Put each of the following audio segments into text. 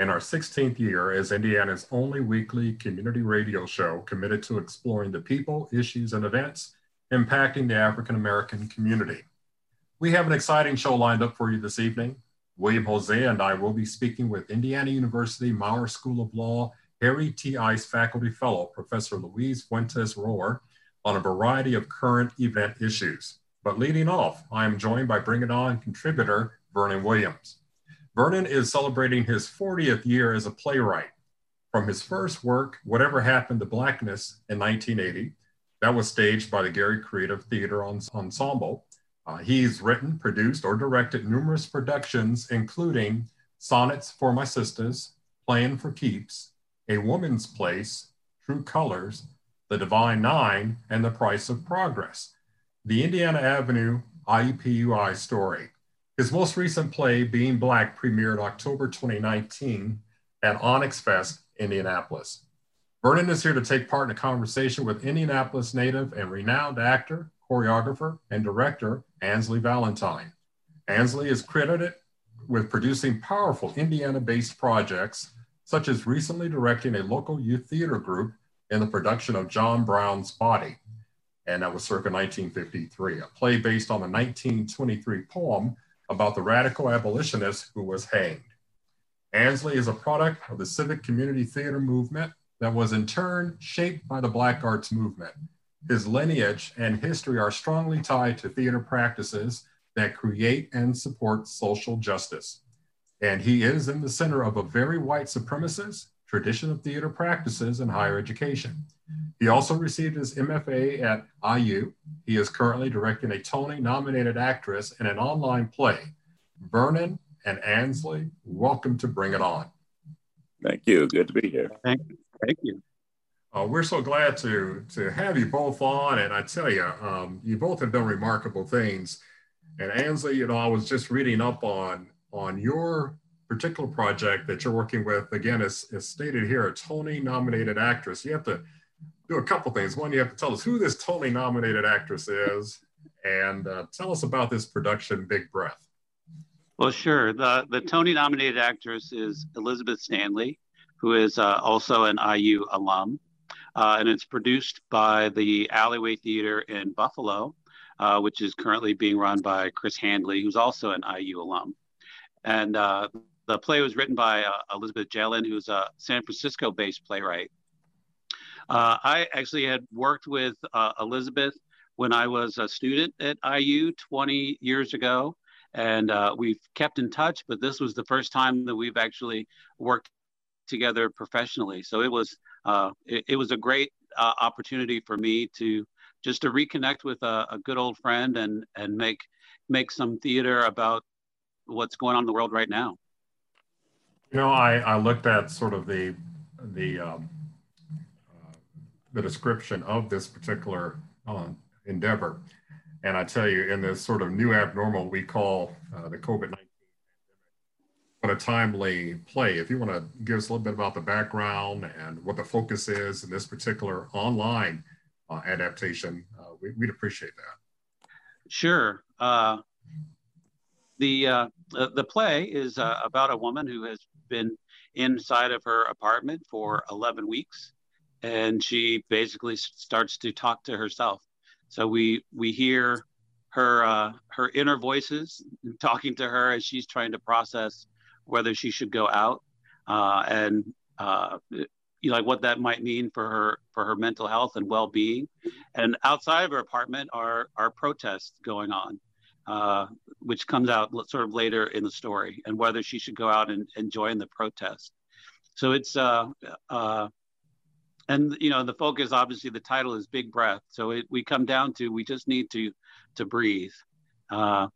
in our 16th year as Indiana's only weekly community radio show committed to exploring the people, issues, and events impacting the African American community. We have an exciting show lined up for you this evening. William Jose and I will be speaking with Indiana University Maurer School of Law Harry T. Ice Faculty Fellow, Professor Luis Fuentes Rohwer, on a variety of current event issues. But leading off, I am joined by Bring It On contributor Vernon Williams. Vernon is celebrating his 40th year as a playwright. From his first work, Whatever Happened to Blackness in 1980, that was staged by the Gary Creative Theater Ensemble. Uh, he's written, produced, or directed numerous productions, including Sonnets for My Sisters, Playing for Keeps, A Woman's Place, True Colors, The Divine Nine, and The Price of Progress. The Indiana Avenue IUPUI story. His most recent play, Being Black, premiered October 2019 at Onyx Fest, Indianapolis. Vernon is here to take part in a conversation with Indianapolis native and renowned actor, choreographer, and director Ansley Valentine. Ansley is credited with producing powerful Indiana based projects, such as recently directing a local youth theater group in the production of John Brown's Body, and that was circa 1953, a play based on a 1923 poem about the radical abolitionist who was hanged. Ansley is a product of the civic community theater movement that was in turn shaped by the Black arts movement. His lineage and history are strongly tied to theater practices that create and support social justice. And he is in the center of a very white supremacist tradition of theater practices in higher education. He also received his MFA at IU. He is currently directing a Tony nominated actress in an online play. Vernon and Ansley, welcome to Bring It On. Thank you. Good to be here. Thank you. Thank you. Uh, we're so glad to to have you both on, and I tell you, um, you both have done remarkable things. And Ansley, you know, I was just reading up on on your particular project that you're working with. Again, as, as stated here, a Tony nominated actress. You have to do a couple things. One, you have to tell us who this Tony nominated actress is and uh, tell us about this production, Big Breath. Well, sure. The, the Tony nominated actress is Elizabeth Stanley, who is uh, also an IU alum. Uh, and it's produced by the Alleyway Theater in Buffalo, uh, which is currently being run by Chris Handley, who's also an IU alum. And uh, the play was written by uh, Elizabeth Jelen, who's a San Francisco based playwright. Uh, I actually had worked with uh, Elizabeth when I was a student at IU 20 years ago, and uh, we've kept in touch. But this was the first time that we've actually worked together professionally. So it was uh, it, it, was a great uh, opportunity for me to just to reconnect with a, a, good old friend and and make make some theater about what's going on in the world right now. You know, I, I looked at sort of the the um, the description of this particular uh, endeavor. And I tell you, in this sort of new abnormal we call uh, the COVID 19 pandemic, what a timely play. If you want to give us a little bit about the background and what the focus is in this particular online uh, adaptation, uh, we, would appreciate that. Sure. Uh, the, uh, the play is about a woman who has been inside of her apartment for 11 weeks and she basically starts to talk to herself. So we we hear her uh, her inner voices talking to her as she's trying to process whether she should go out uh, and uh, you know, like what that might mean for her for her mental health and well being. And outside of her apartment are are protests going on. Uh, which comes out sort of later in the story, and whether she should go out and, and join the protest. So it's uh, uh, and you know the focus obviously the title is big breath. So it, we come down to we just need to to breathe. Uh,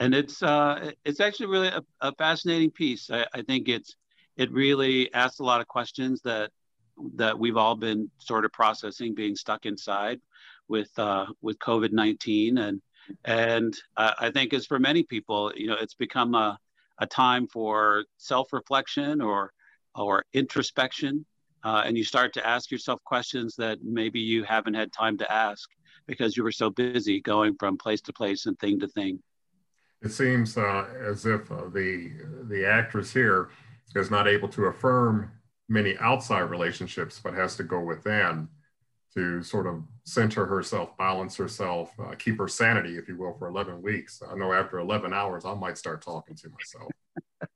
and it's uh, it's actually really a, a fascinating piece. I, I, think it's it really asks a lot of questions that that we've all been sort of processing being stuck inside with uh, with COVID nineteen, and and uh, I think as for many people, you know, it's become a a time for self reflection or or introspection, uh, and you start to ask yourself questions that maybe you haven't had time to ask because you were so busy going from place to place and thing to thing. It seems uh, as if uh, the the actress here is not able to affirm many outside relationships, but has to go within to sort of center herself, balance herself, uh, keep her sanity, if you will, for 11 weeks. I know after 11 hours, I might start talking to myself.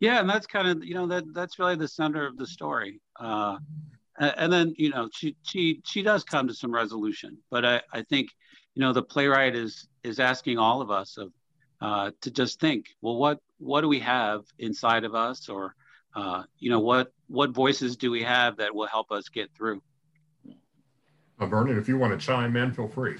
yeah, and that's kind of you know that that's really the center of the story. Uh, and then you know she she she does come to some resolution, but I I think you know the playwright is is asking all of us of uh, to just think, well, what what do we have inside of us, or uh, you know, what what voices do we have that will help us get through? Uh, Vernon, if you want to chime in, feel free.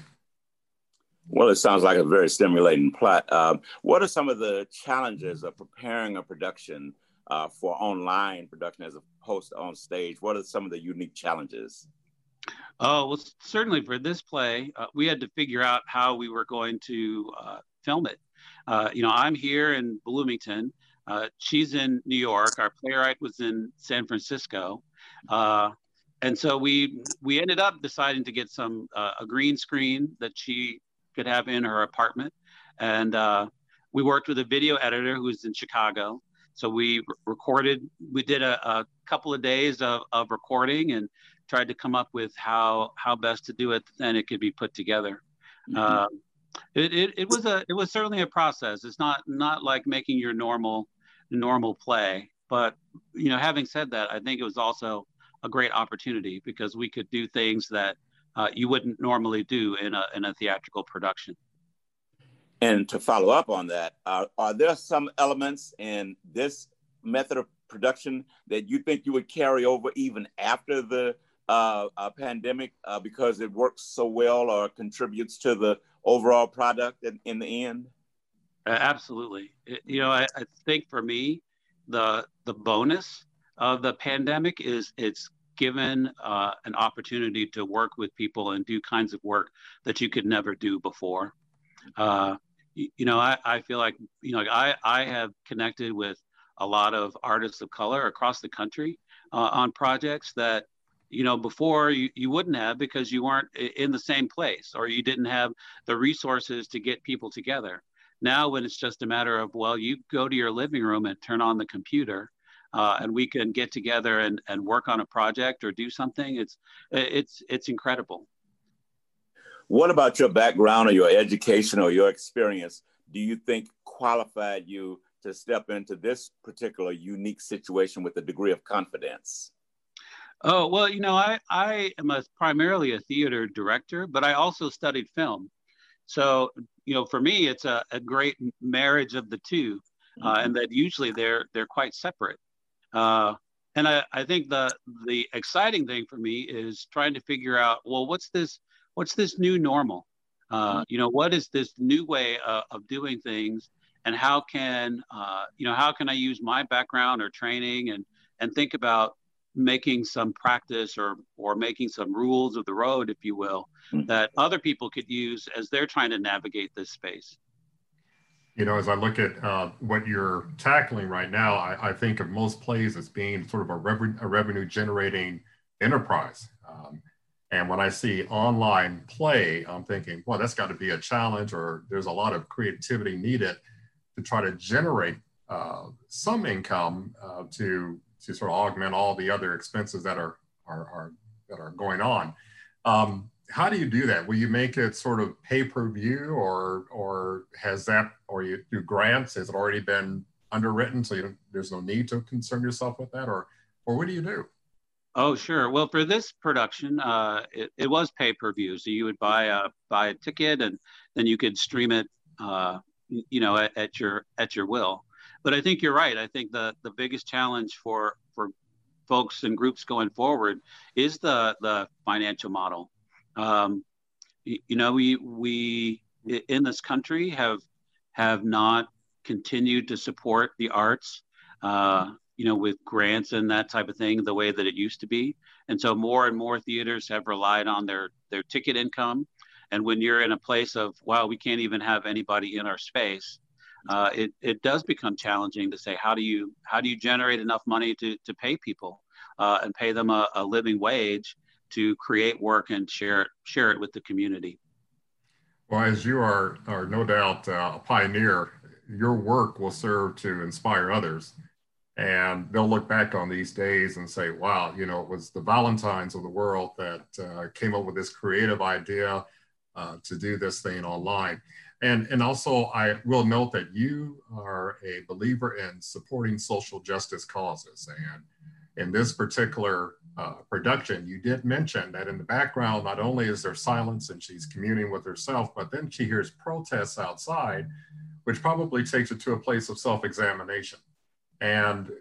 Well, it sounds like a very stimulating plot. Um, what are some of the challenges of preparing a production uh, for online production as opposed to on stage? What are some of the unique challenges? Oh, well, certainly for this play, uh, we had to figure out how we were going to uh, film it. Uh, you know, I'm here in Bloomington. Uh, she's in New York. Our playwright was in San Francisco, uh, and so we we ended up deciding to get some uh, a green screen that she could have in her apartment, and uh, we worked with a video editor who's in Chicago. So we recorded. We did a, a couple of days of, of recording and tried to come up with how how best to do it, and it could be put together. Mm-hmm. Uh, it, it, it was a it was certainly a process. It's not not like making your normal normal play, but you know, having said that, I think it was also a great opportunity because we could do things that uh, you wouldn't normally do in a in a theatrical production. And to follow up on that, uh, are there some elements in this method of production that you think you would carry over even after the uh, uh, pandemic uh, because it works so well or contributes to the overall product in, in the end? absolutely. It, you know, I, I think for me, the the bonus of the pandemic is it's given uh, an opportunity to work with people and do kinds of work that you could never do before. Uh, you, you, know, I, I feel like, you know, I, I have connected with a lot of artists of color across the country uh, on projects that you know before you, you wouldn't have because you weren't in the same place or you didn't have the resources to get people together now when it's just a matter of well you go to your living room and turn on the computer uh, and we can get together and, and work on a project or do something it's it's it's incredible what about your background or your education or your experience do you think qualified you to step into this particular unique situation with a degree of confidence Oh, well, you know, I, I am a, primarily a theater director, but I also studied film. So, you know, for me, it's a, a great marriage of the two, uh, mm-hmm. and that usually they're they're quite separate. Uh, and I, I think the the exciting thing for me is trying to figure out, well, what's this what's this new normal? Uh, mm-hmm. you know, what is this new way of, of doing things, and how can uh, you know how can I use my background or training and and think about making some practice or or making some rules of the road if you will mm-hmm. that other people could use as they're trying to navigate this space you know as i look at uh, what you're tackling right now I, I, think of most plays as being sort of a, revenue, a revenue generating enterprise um, and when i see online play i'm thinking well that's got to be a challenge or there's a lot of creativity needed to try to generate uh, some income uh, to to sort of augment all the other expenses that are are, are that are going on. Um, how do you do that? Will you make it sort of pay per view, or or has that, or you do grants? Has it already been underwritten, so you, there's no need to concern yourself with that, or or what do you do? Oh, sure. Well, for this production, uh, it, it was pay per view, so you would buy a buy a ticket, and then you could stream it, uh, you know, at, at your at your will but I think you're right. I think the the biggest challenge for for folks and groups going forward is the the financial model. Um, you, you know, we we in this country have have not continued to support the arts. Uh, you know, with grants and that type of thing, the way that it used to be. And so more and more theaters have relied on their their ticket income. And when you're in a place of, wow, we can't even have anybody in our space, uh, it, it does become challenging to say, how do you how do you generate enough money to, to pay people uh, and pay them a, a living wage to create work and share share it with the community. Well, as you are are no doubt uh, a pioneer, your work will serve to inspire others, and they'll look back on these days and say, "Wow, you know, it was the Valentines of the world that uh, came up with this creative idea uh, to do this thing online." And, and also, I will note that you are a believer in supporting social justice causes. And in this particular uh, production, you did mention that in the background, not only is there silence and she's communing with herself, but then she hears protests outside, which probably takes her to a place of self examination. And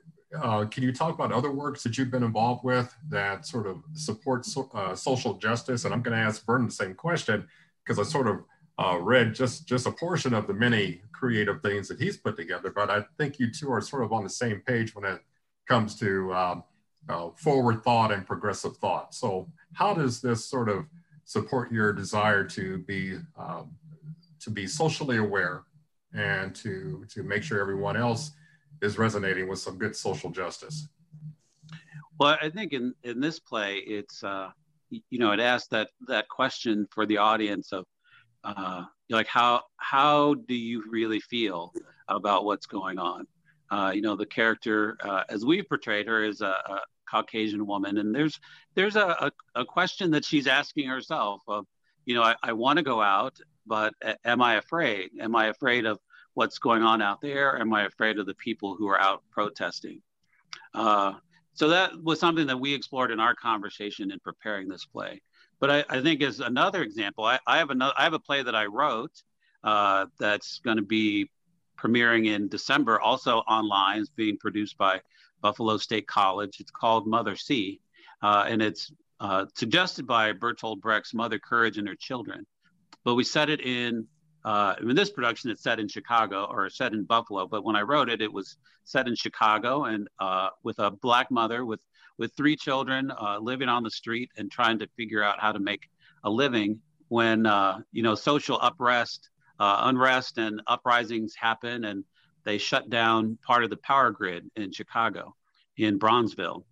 uh, can you talk about other works that you've been involved with that sort of support so, uh, social justice? And I'm going to ask Vernon the same question because I sort of uh, read just just a portion of the many creative things that he's put together. But I think you two are sort of on the same page when it comes to um, uh, forward thought and progressive thought. So, how does this sort of support your desire to be um, to be socially aware and to to make sure everyone else is resonating with some good social justice? Well, I think in in this play, it's uh, you know it asks that that question for the audience of uh, like how how do you really feel about what's going on uh, you know, the character uh, as we've portrayed her is a, a Caucasian woman, and there's there's a, a, a, question that she's asking herself of, you know, I, I want to go out, but am I afraid? Am I afraid of what's going on out there? Am I afraid of the people who are out protesting? Uh, so that was something that we explored in our conversation in preparing this play. But I, I think as another example, I, I, have another I have a play that I wrote uh, that's going to be premiering in December, also online. It's being produced by Buffalo State College. It's called Mother C, uh, and it's uh, suggested by Bertolt Brecht's Mother Courage and Her Children. But we set it in, uh, in this production, it's set in Chicago or set in Buffalo. But when I wrote it, it was set in Chicago and uh, with a black mother with, with three children uh, living on the street and trying to figure out how to make a living when, uh, you know, social unrest uh, unrest and uprisings happen, and they shut down part of the power grid in Chicago, in Bronzeville.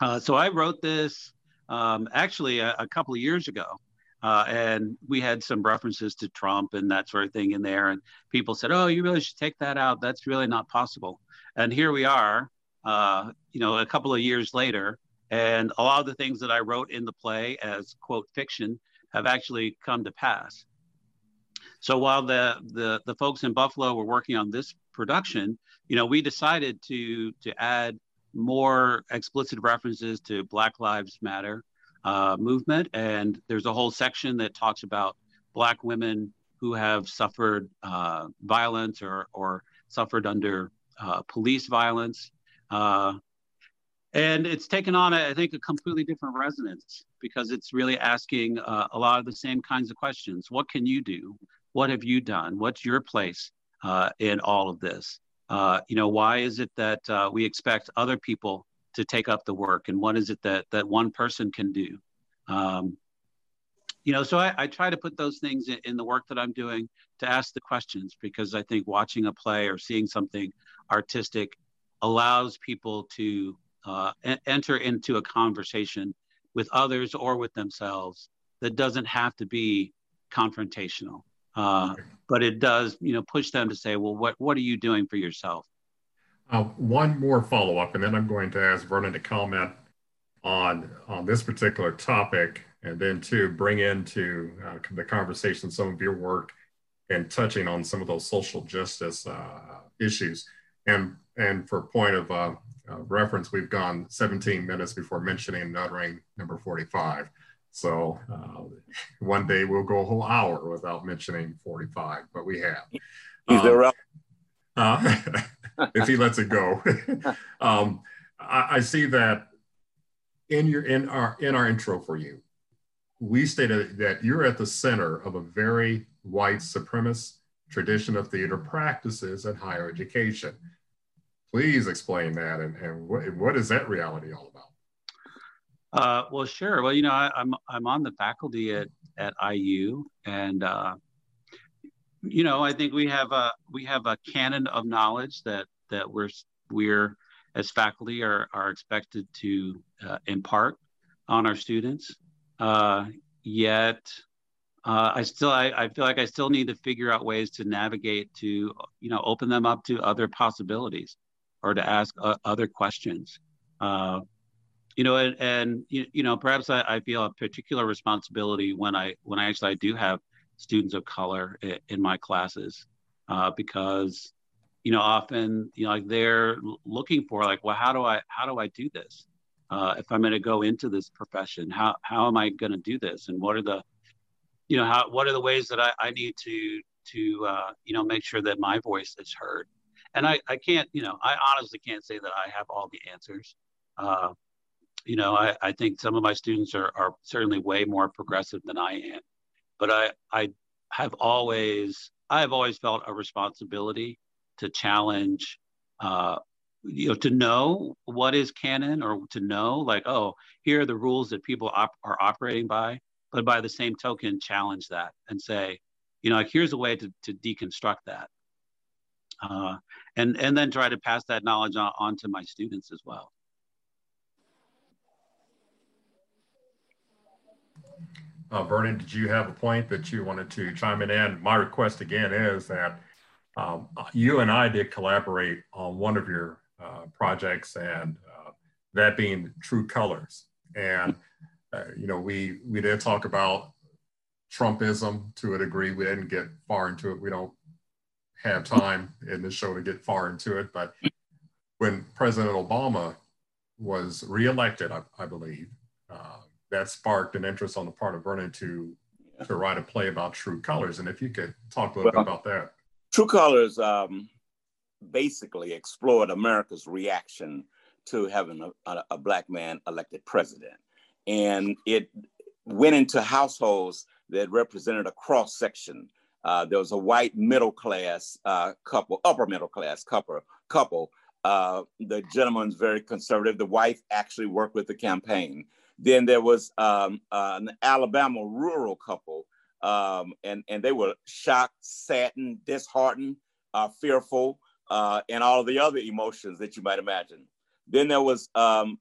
Uh, so I wrote this um, actually a, a, couple of years ago, uh, and we had some references to Trump and that sort of thing in there. And people said, "Oh, you really should take that out. That's really not possible." And here we are, uh, you know, a couple of years later, and a lot of the things that I wrote in the play as quote fiction have actually come to pass. So while the, the, the folks in Buffalo were working on this production, you know, we decided to, to add more explicit references to Black Lives Matter uh, movement. And there's a whole section that talks about Black women who have suffered uh, violence or, or suffered under uh, police violence. Uh, and it's taken on, I think, a completely different resonance because it's really asking uh, a lot of the same kinds of questions. What can you do? what have you done? What's your place uh, in all of this? Uh, you know, why is it that uh, we expect other people to take up the work, and what is it that that one person can do? Um, you know, so I, I, try to put those things in, in, the work that I'm doing to ask the questions because I think watching a play or seeing something artistic allows people to uh, enter into a conversation with others or with themselves that doesn't have to be confrontational. Uh, but it does, you know, push them to say, well, what, what are you doing for yourself? Uh, one more follow up, and then I'm going to ask Vernon to comment on, on this particular topic, and then to bring into uh, the conversation some of your work and touching on some of those social justice uh, issues. And, and for point of uh, reference, we've gone 17 minutes before mentioning Nuttering number 45. So uh, one day we'll go a whole hour without mentioning 45, but we have. He's um, uh, if he lets it go. um, I, I, see that in your in our in our intro for you, we stated that you're at the center of a very white supremacist tradition of theater practices and higher education. Please explain that and, and what, what is that reality all about? Uh, well, sure. Well, you know, I, am I'm, I'm on the faculty at at IU, and uh, you know, I think we have a we have a canon of knowledge that that we're we're as faculty are are expected to uh, impart on our students. Uh, yet, uh, I still I, I feel like I still need to figure out ways to navigate to you know open them up to other possibilities or to ask uh, other questions. Uh, you know, and, and you, you know, perhaps I, I, feel a particular responsibility when I when I actually I do have students of color in, in my classes uh, because you know often you know like they're looking for like well how do I how do I do this? Uh, if I'm going to go into this profession how how am I going to do this? And what are the you know how what are the ways that I, I need to to uh, you know make sure that my voice is heard and I, I can't you know I honestly can't say that I have all the answers uh, you know, I, I think some of my students are, are certainly way more progressive than I am, but I, I have always, I have always felt a responsibility to challenge, uh, you know, to know what is canon or to know like, oh, here are the rules that people op- are operating by, but by the same token, challenge that and say, you know, like here's a way to, to deconstruct that. Uh, and, and then try to pass that knowledge on, on to my students as well. Uh, Vernon, did you have a point that you wanted to chime in? And my request again is that um, you and I did collaborate on one of your uh, projects, and uh, that being True Colors. And uh, you know, we we did talk about Trumpism to a degree. We didn't get far into it. We don't have time in the show to get far into it. But when President Obama was reelected, I, I believe, uh, that sparked an interest on the part of Vernon to yeah. to write a play about True Colors. And if you could talk a little well, bit about that. True Colors um, basically explored America's reaction to having a, a, a, black man elected president. And it went into households that represented a cross section. Uh, there was a white middle class uh, couple, upper middle class couple, couple. Uh, the gentleman's very conservative. The wife actually worked with the campaign. Then there was um, uh, an Alabama rural couple, um, and, and they were shocked, saddened, disheartened, uh, fearful, and all the other emotions that you might imagine. Then there was um,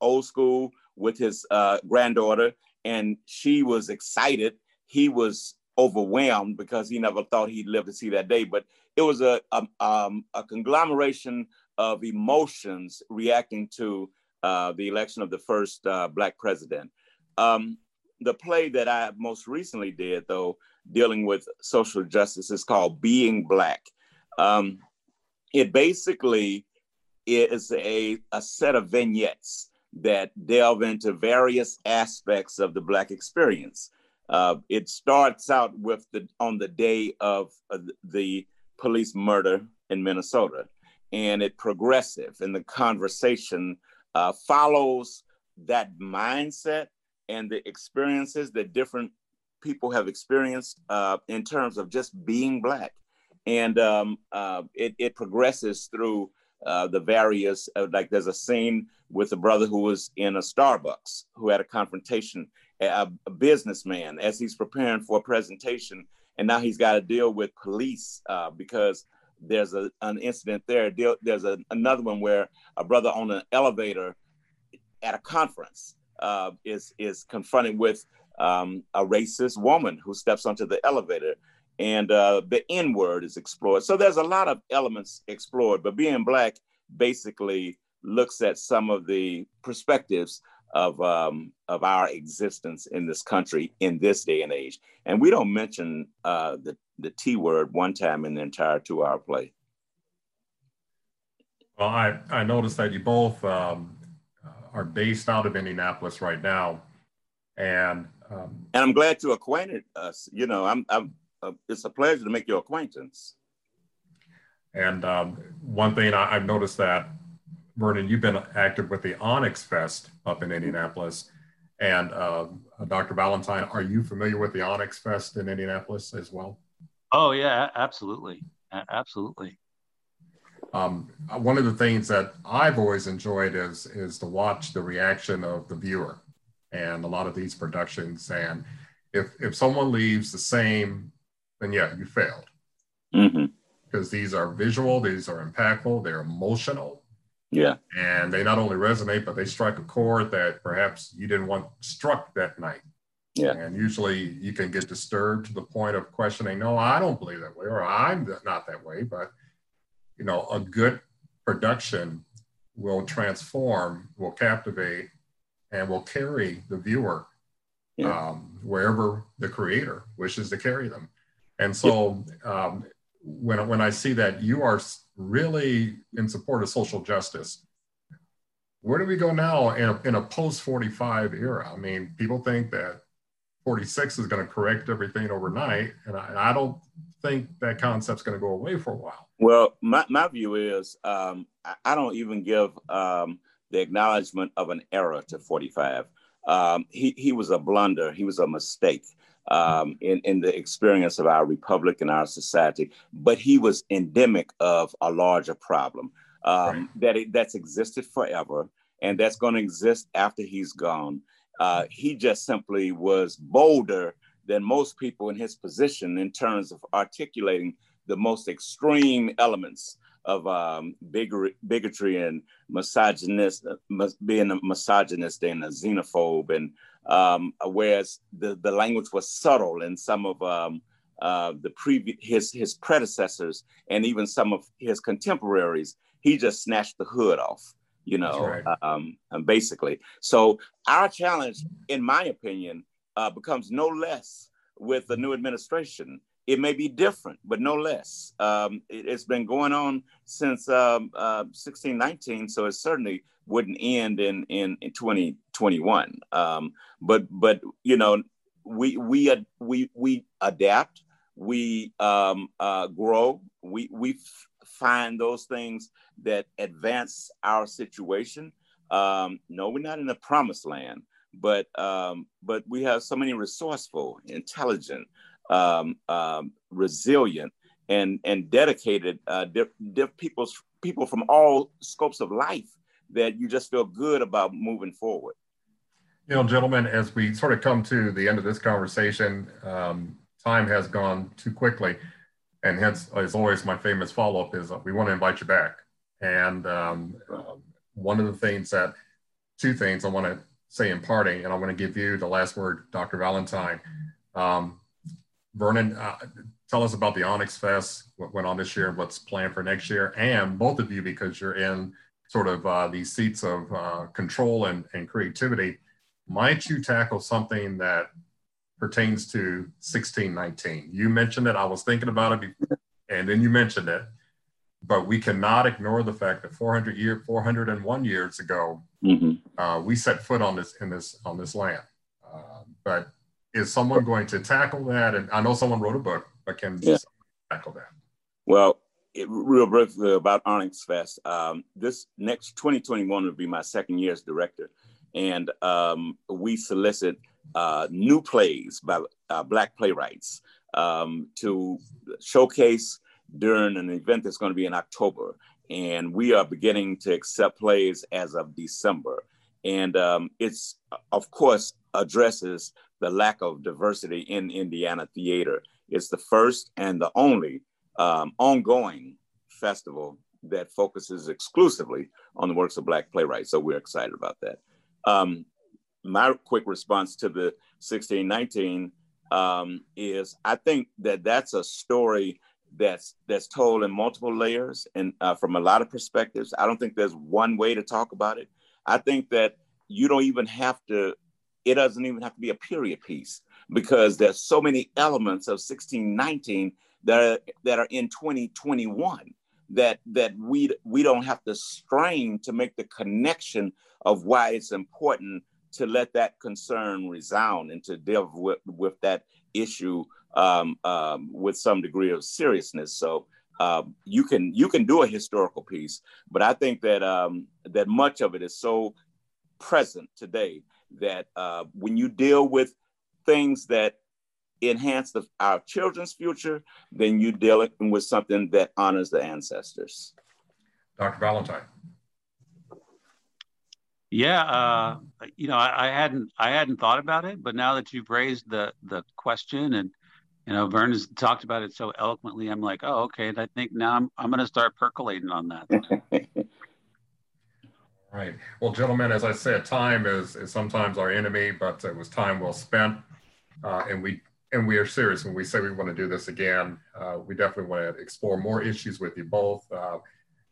old school with his granddaughter, and she was excited. He was overwhelmed because he never thought he'd live to see that day. But it was a, a, um, a conglomeration of emotions reacting to uh, the election of the first uh, Black president. Um, the play that I most recently did, though, dealing with social justice, is called Being Black. Um, it basically is a, a set of vignettes that delve into various aspects of the Black experience. Uh, it starts out with the on the day of uh, the police murder in Minnesota, and it progressive and the conversation uh, follows that mindset and the experiences that different people have experienced uh, in terms of just being black. And um, uh, it, it, progresses through uh, the various uh, like there's a scene with a brother who was in a starbucks who had a confrontation a, a businessman as he's preparing for a presentation and now he's got to deal with police uh, because there's a, an incident there. There's a, another one where a brother on an elevator at a conference uh, is is confronted with um, a racist woman who steps onto the elevator, and uh, the N word is explored. So there's a lot of elements explored, but being black basically looks at some of the perspectives of um, of our existence in this country in this day and age. And we don't mention uh, the the T word one time in the entire two hour play. Well, I, I noticed that you both um, are based out of Indianapolis right now. And um, and I'm glad you acquainted us. You know, I'm, I'm uh, it's a pleasure to make your acquaintance. And um, one thing I, I've noticed that Vernon, you've been active with the Onyx Fest up in Indianapolis. And uh, Dr. Valentine, are you familiar with the Onyx Fest in Indianapolis as well? Oh yeah, absolutely, absolutely. Um, one of the things that I've always enjoyed is is to watch the reaction of the viewer, and a lot of these productions. And if if someone leaves the same, then yeah, you failed. Mm-hmm. Because these are visual, these are impactful, they're emotional. Yeah. And they not only resonate, but they strike a chord that perhaps you didn't want struck that night. Yeah. And usually you can get disturbed to the point of questioning, no, I don't believe that way, or I'm not that way. But, you know, a good production will transform, will captivate, and will carry the viewer yeah. um, wherever the creator wishes to carry them. And so um, when, when I see that you are really in support of social justice, where do we go now in a, in a post 45 era? I mean, people think that 46 is going to correct everything overnight. And I, I don't think that concept's going to go away for a while. Well, my, my view is um, I, don't even give um, the acknowledgement of an error to 45. Um, he, he was a blunder, he was a mistake um, in, in the experience of our republic and our society, but he was endemic of a larger problem um, right. that it, that's existed forever and that's going to exist after he's gone. Uh, he just simply was bolder than most people in his position in terms of articulating the most extreme elements of um, bigotry, bigotry and misogynist, being a misogynist and a xenophobe, and um, whereas the, the language was subtle in some of um, uh, the previous his his predecessors and even some of his contemporaries, he just snatched the hood off you know, right. um, basically. So our challenge, in my opinion, uh, becomes no less with the new administration. It may be different, but no less. Um, it, has been going on since um, uh, 1619, so it certainly wouldn't end in in, in 2021. Um, but but you know, we we we we adapt, we um, uh, grow, we we find those things that advance our situation. Um, no, we're not in the promised land, but um, but we have so many resourceful, intelligent, um, um resilient, and and dedicated uh, diff, diff people's people from all scopes of life that you just feel good about moving forward. You know, gentlemen, as we sort of come to the end of this conversation, um, time has gone too quickly and hence, as always, my famous follow up is uh, we want to invite you back. And um, uh, one of the things that, two things I want to say in parting, and I want to give you the last word, Dr. Valentine. Um, Vernon, uh, tell us about the Onyx Fest, what went on this year, what's planned for next year, and both of you, because you're in sort of uh, these seats of uh, control and, and creativity, might you tackle something that pertains to 1619. You mentioned it, I was thinking about it, and then you mentioned it. But we cannot ignore the fact that 400 year, 401 years ago, mm-hmm. uh, we set foot on this in this on this land. Uh, but is someone going to tackle that? And I know someone wrote a book, but can yeah. tackle that? Well, it, real briefly about Onyx Fest. Um, this next 2021 will be my second year as director, and um, we solicit uh, new plays by uh, Black playwrights um, to showcase during an event that's going to be in October. And we are beginning to accept plays as of December. And um, it's, of course, addresses the lack of diversity in Indiana theater. It's the first and the only um, ongoing festival that focuses exclusively on the works of Black playwrights. So we're excited about that. Um, my quick response to the 1619 um, is I think that that's a story that's that's told in multiple layers and uh, from a lot of perspectives. I don't think there's one way to talk about it. I think that you don't even have to. It doesn't even have to be a period piece because there's so many elements of 1619 that are, that are in 2021 that that we we don't have to strain to make the connection of why it's important to let that concern resound and to deal with, with that issue um, um, with some degree of seriousness. So um, you can you can do a historical piece, but I think that um, that much of it is so present today that uh, when you deal with things that enhance the, our children's future, then you deal with something that honors the ancestors. Dr. Valentine. Yeah, uh, you know, I, I, hadn't I hadn't thought about it, but now that you've raised the the question and you know Vern has talked about it so eloquently, I'm like, oh, okay. I think now I'm I'm going to start percolating on that. right. Well, gentlemen, as I said, time is is sometimes our enemy, but it was time well spent, uh, and we and we are serious when we say we want to do this again. Uh, we definitely want to explore more issues with you both. Uh,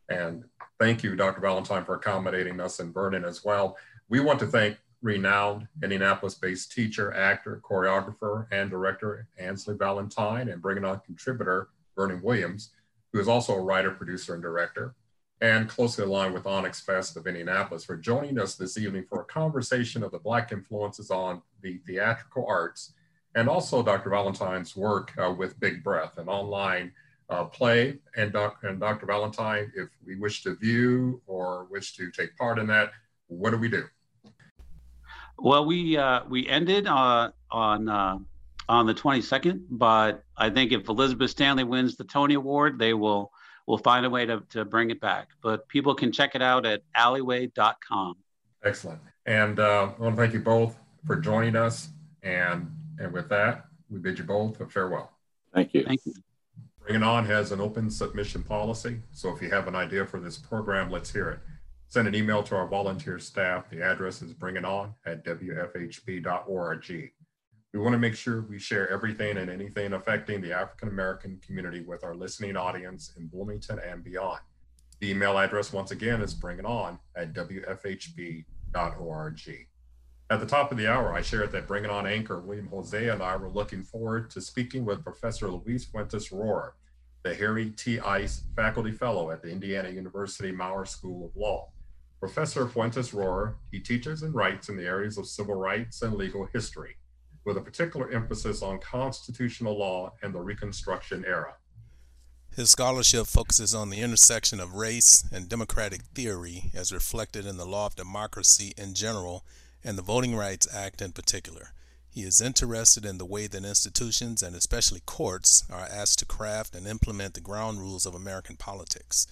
and thank you, Dr. Valentine, for accommodating us and Vernon as well. We want to thank renowned Indianapolis-based teacher, actor, choreographer, and director Ansley Valentine and Bring It On contributor Vernon Williams, who is also a writer, producer, and director, and closely aligned with Onyx Fest of Indianapolis for joining us this evening for a conversation of the Black influences on the theatrical arts, and also Dr. Valentine's work uh, with Big Breath, an online uh, play. And, doc, and Dr. Valentine, if we wish to view or wish to take part in that, what do we do? Well, we uh, we ended uh, on uh, on the 22nd, but I think if Elizabeth Stanley wins the Tony Award, they will will find a way to, to bring it back. But people can check it out at alleyway.com. Excellent. And uh, I want to thank you both for joining us. And and with that, we bid you both a farewell. Thank you. Thank you. Bring It On has an open submission policy. So if you have an idea for this program, let's hear it. Send an email to our volunteer staff. The address is bringiton at wfhb.org. We want to make sure we share everything and anything affecting the African American community with our listening audience in Bloomington and beyond. The email address, once again, is bringiton at wfhb.org. At the top of the hour, I shared that Bring It On anchor William Jose and I were looking forward to speaking with Professor Luis Fuentes Rohwer, the Harry T. Ice Faculty Fellow at the Indiana University Maurer School of Law. Professor Fuentes Rohwer, he teaches and writes in the areas of civil rights and legal history, with a particular emphasis on constitutional law and the Reconstruction era. His scholarship focuses on the intersection of race and democratic theory as reflected in the law of democracy in general and the Voting Rights Act in particular. He is interested in the way that institutions and especially courts are asked to craft and implement the ground rules of American politics.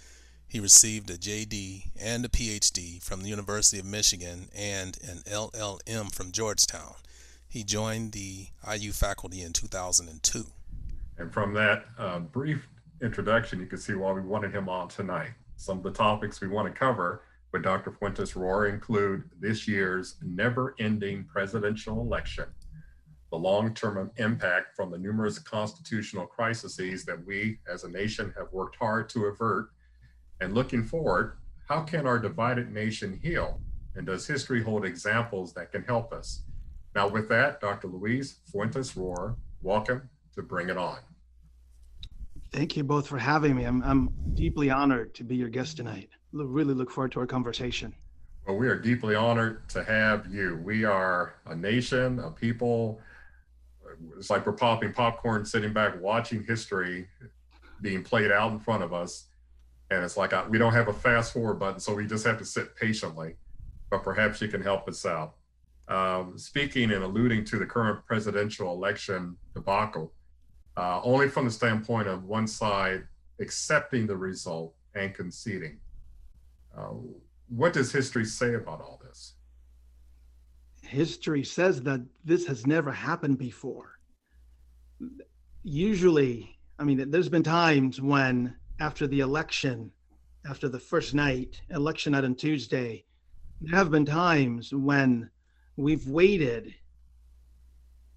He received a JD and a PhD from the University of Michigan and an LLM from Georgetown. He joined the IU faculty in 2002. And from that uh, brief introduction, you can see why we wanted him on tonight. Some of the topics we want to cover with Dr. Fuentes Rohwer include this year's never ending presidential election, the long term impact from the numerous constitutional crises that we as a nation have worked hard to avert, and looking forward, how can our divided nation heal? And does history hold examples that can help us? Now, with that, Dr. Luis Fuentes Rohwer, welcome to Bring It On. Thank you both for having me. I'm, I'm deeply honored to be your guest tonight really look forward to our conversation. Well, we are deeply honored to have you. We are a nation, a people. Uh, it's like we're popping popcorn, sitting back, watching history being played out in front of us. And it's like uh, we don't have a fast forward button, so we just have to sit patiently. But perhaps you can help us out. Um, speaking and alluding to the current presidential election debacle, uh, only from the standpoint of one side accepting the result and conceding. Uh, what does history say about all this? History says that this has never happened before. Usually, I mean, there's been times when after the election, after the first night, election night on Tuesday, there have been times when we've waited,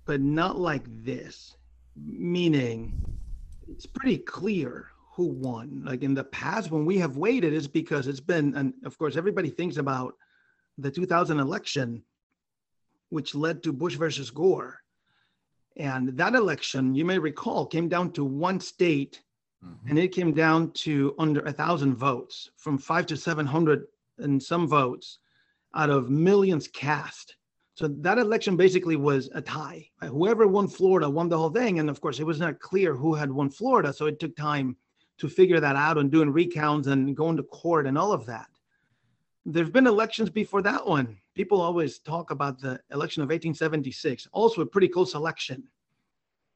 but not like this, meaning it's pretty clear who won. Like in the past, when we have waited, is because it's been, and of course, everybody thinks about the 2000 election, which led to Bush versus Gore. And that election, you may recall, came down to one state, mm-hmm. and it came down to under a thousand votes, from five to 700 and some votes out of millions cast. So that election basically was a tie. Uh, whoever won Florida won the whole thing. And of course, it was not clear who had won Florida. So it took time to figure that out and doing recounts and going to court and all of that. There've been elections before that one. People always talk about the election of 1876, also a pretty close election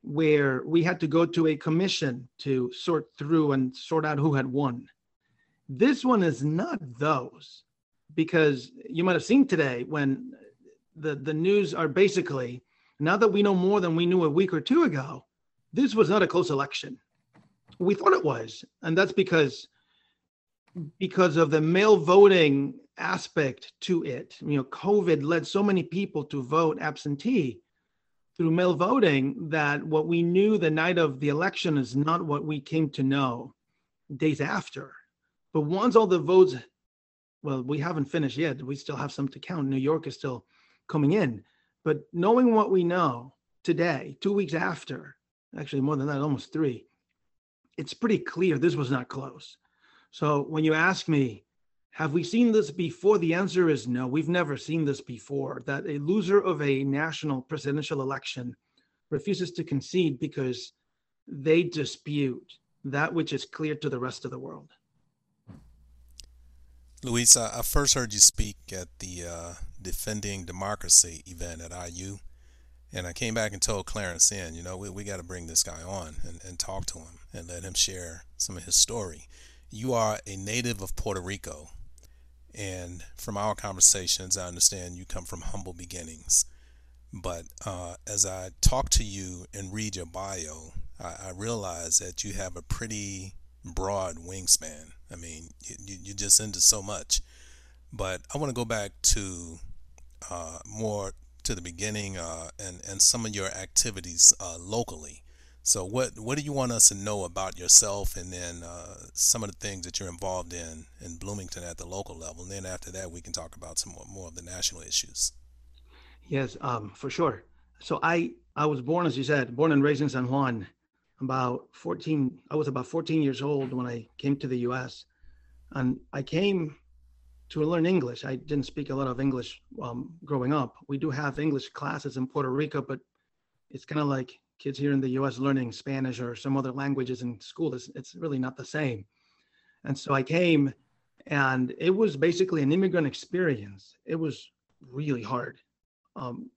where we had to go to a commission to sort through and sort out who had won. This one is not those because you might have seen today when the, the news are basically now that we know more than we knew a week or two ago, this was not a close election. We thought it was, and that's because because of the mail voting aspect to it. You know, COVID led so many people to vote absentee through mail voting that what we knew the night of the election is not what we came to know days after. But once all the votes, well, we haven't finished yet. We still have some to count. New York is still coming in. But knowing what we know today, two weeks after, actually more than that, almost three, it's pretty clear this was not close. So when you ask me, have we seen this before? The answer is no, we've never seen this before. That a loser of a national presidential election refuses to concede because they dispute that which is clear to the rest of the world. Luis, I first heard you speak at the uh, Defending Democracy event at IU. And I came back and told Clarence in, you know, we, we got to bring this guy on and, and talk to him and let him share some of his story. You are a native of Puerto Rico. And from our conversations, I understand you come from humble beginnings. But uh, as I talk to you and read your bio, I, I realize that you have a pretty broad wingspan. I mean, you, you're just into so much. But I want to go back to uh, more to the beginning uh, and and some of your activities uh, locally. So what what do you want us to know about yourself, and then uh, some of the things that you're involved in in Bloomington at the local level, and then after that we can talk about some more, more of the national issues. Yes, um, for sure. So I I was born, as you said, born and raised in San Juan. About 14, I was about 14 years old when I came to the U.S. And I came to learn English. I didn't speak a lot of English um, growing up. We do have English classes in Puerto Rico, but it's kind of like kids here in the US learning Spanish or some other languages in school. It's, it's really not the same. And so I came and it was basically an immigrant experience. It was really hard. Um,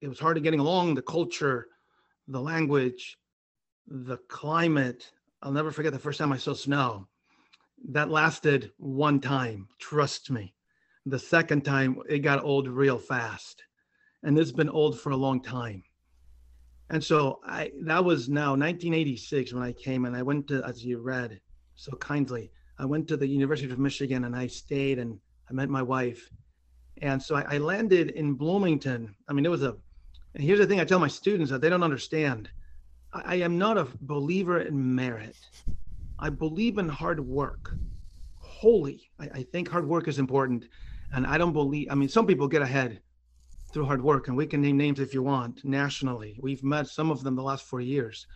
it was hard to getting along, the culture, the language, the climate. I'll never forget the first time I saw snow that lasted one time. Trust me. The second time, it got old real fast. And has been old for a long time. And so I that was now 1986 when I came and I went to, as you read so kindly, I went to the University of Michigan and I stayed and I met my wife. And so I, I landed in Bloomington. I mean, it was a, and here's the thing I tell my students that they don't understand. I, am not a believer in merit. I believe in hard work. Wholly, I, I think hard work is important, and I don't believe. I mean, some people get ahead through hard work, and we can name names if you want nationally. We've met some of them the last four years.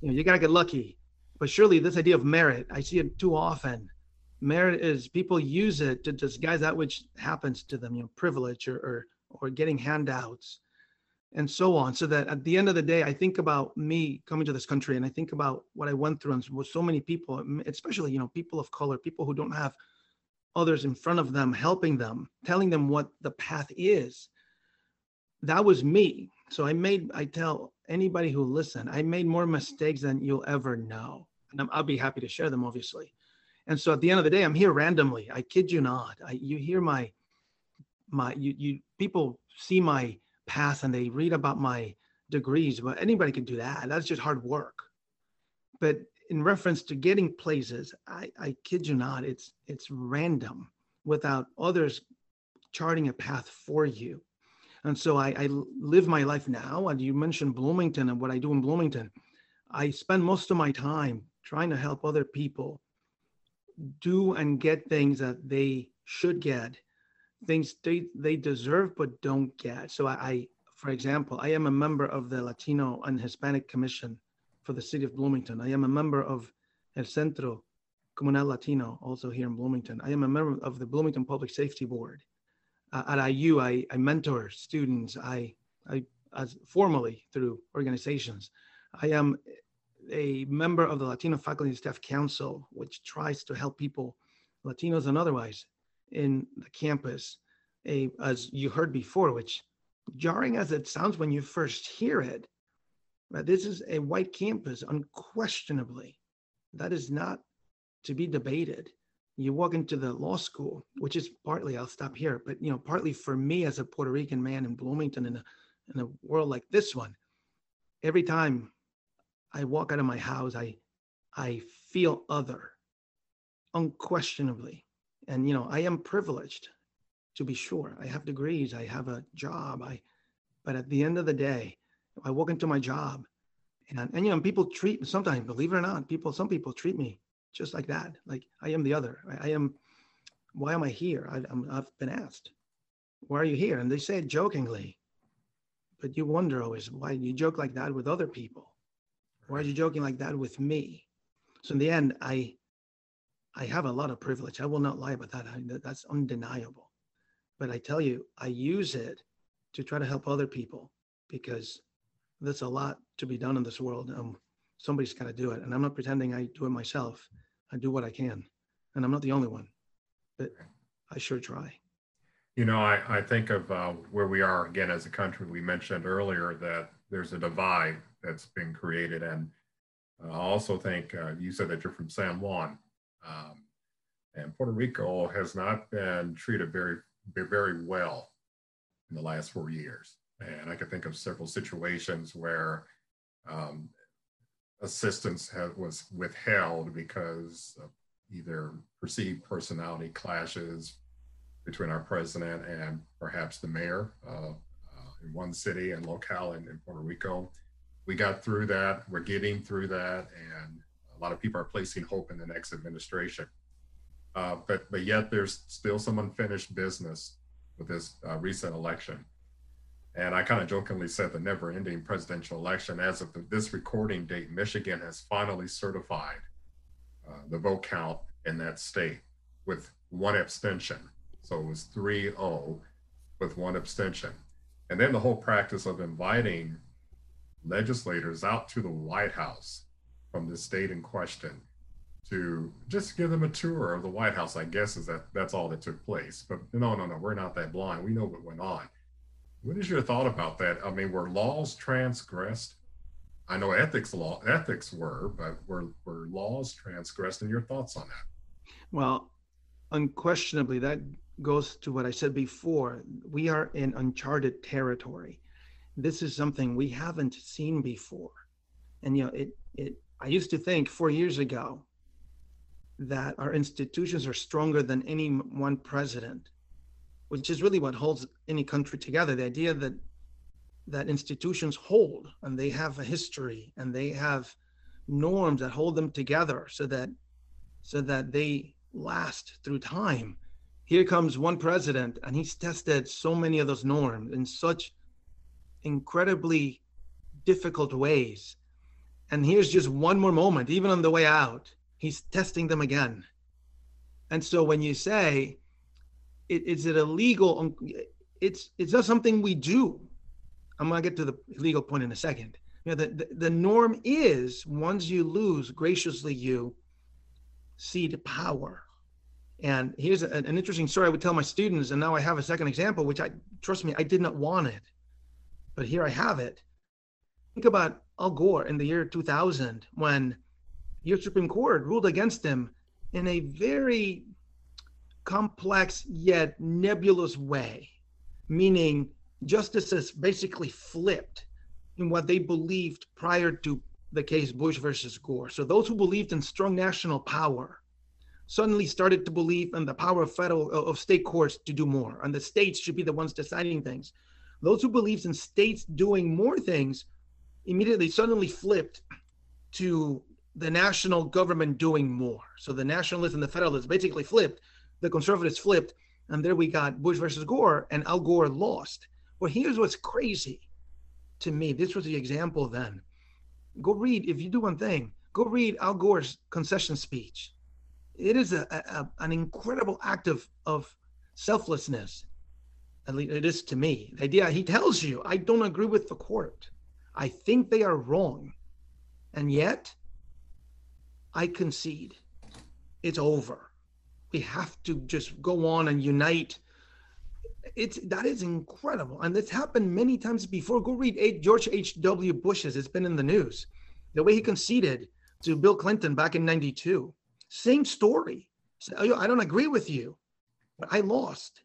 You know, you gotta get lucky, but surely this idea of merit, I see it too often. Merit is people use it to disguise that which happens to them, you know, privilege or or, or getting handouts and so on. So that at the end of the day, I think about me coming to this country and I think about what I went through and with so many people, especially, you know, people of color, people who don't have others in front of them, helping them, telling them what the path is. That was me. So I made, I tell anybody who listen, I made more mistakes than you'll ever know. And i will be happy to share them, obviously. And so at the end of the day, I'm here randomly. I kid you not. I, you hear my, my, you, you, people see my, path and they read about my degrees, but anybody can do that. That's just hard work. But in reference to getting places, I, I kid you not, it's it's random without others charting a path for you. And so I, I live my life now. And you mentioned Bloomington and what I do in Bloomington. I spend most of my time trying to help other people do and get things that they should get things they they deserve but don't get. So I, I, for example, I am a member of the Latino and Hispanic Commission for the city of Bloomington. I am a member of El Centro Comunal Latino, also here in Bloomington. I am a member of the Bloomington Public Safety Board. Uh, at IU, I, I mentor students. I, I as formally through organizations. I am a member of the Latino Faculty and Staff Council, which tries to help people, Latinos and otherwise, in the campus, a, as you heard before, which jarring as it sounds when you first hear it, but this is a white campus, unquestionably. That is not to be debated. you walk into the law school, which is partly, I'll stop here, but you know, partly for me as a Puerto Rican man in Bloomington in a, in a world like this one, every time I walk out of my house, I, I feel other unquestionably. And, you know, I am privileged to be sure. I have degrees, I have a job, I, but at the end of the day, I walk into my job and, and you know, people treat sometimes, believe it or not, people, some people treat me just like that. Like I am the other. I, I am. Why am I here? I, I'm, I've been asked, why are you here? And they say it jokingly, but you wonder always why you joke like that with other people. Why are you joking like that with me? So in the end, I, I have a lot of privilege. I will not lie about that. I, that's undeniable. But I tell you, I use it to try to help other people because there's a lot to be done in this world. Um, somebody's got to do it, and I'm not pretending I do it myself. I do what I can. And I'm not the only one, but I sure try. You know, I, I think of uh, where we are again as a country. We mentioned earlier that there's a divide that's been created. And I also think uh, you said that you're from San Juan. Um, and Puerto Rico has not been treated very, very well in the last four years. And I can think of several situations where um, assistance had, was withheld because of either perceived personality clashes between our president and perhaps the mayor uh, uh, in one city and locale in, in, Puerto Rico. We got through that. We're getting through that, and a lot of people are placing hope in the next administration. Uh, but but yet there's still some unfinished business with this uh, recent election. And I kind of jokingly said the never ending presidential election. As of the, this recording date, Michigan has finally certified uh, the vote count in that state with one abstention. So it was 3 0 with one abstention. And then the whole practice of inviting legislators out to the White House from the state in question to just give them a tour of the White House, I guess is that that's all that took place. But no, no, no, we're not that blind. We know what went on. What is your thought about that? I mean, were laws transgressed? I know ethics law ethics were, but were were laws transgressed? And your thoughts on that? Well, unquestionably, that goes to what I said before. We are in uncharted territory. This is something we haven't seen before, and you know, it it. I used to think four years ago that our institutions are stronger than any one president which is really what holds any country together. The idea that that institutions hold and they have a history and they have norms that hold them together so that so that they last through time. Here comes one president and he's tested so many of those norms in such incredibly difficult ways. And here's just one more moment, even on the way out, he's testing them again. And so when you say is it illegal? It's it's not something we do. I'm gonna get to the legal point in a second. You know, the, the, the norm is once you lose, graciously you cede power. And here's a, an interesting story I would tell my students, and now I have a second example, which I trust me, I did not want it, but here I have it. Think about Al Gore in the year 2000 when your Supreme Court ruled against him in a very complex yet nebulous way, meaning justices basically flipped in what they believed prior to the case Bush versus Gore. So those who believed in strong national power suddenly started to believe in the power of federal of state courts to do more, and the states should be the ones deciding things. Those who believed in states doing more things immediately suddenly flipped to the national government doing more. So the nationalists and the federalists basically flipped the conservatives flipped, and there we got Bush versus Gore, and Al Gore lost. Well, here's what's crazy to me. This was the example then. Go read, if you do one thing, go read Al Gore's concession speech. It is a, a an incredible act of, of selflessness. At least it is to me. The idea he tells you, I don't agree with the court. I think they are wrong. And yet, I concede. It's over. We have to just go on and unite. It's that is incredible and it's happened many times before. Go read george h.w bush's it's been in the news. The way he conceded to bill clinton back in 92 same story. Oh, I don't agree with you, but I lost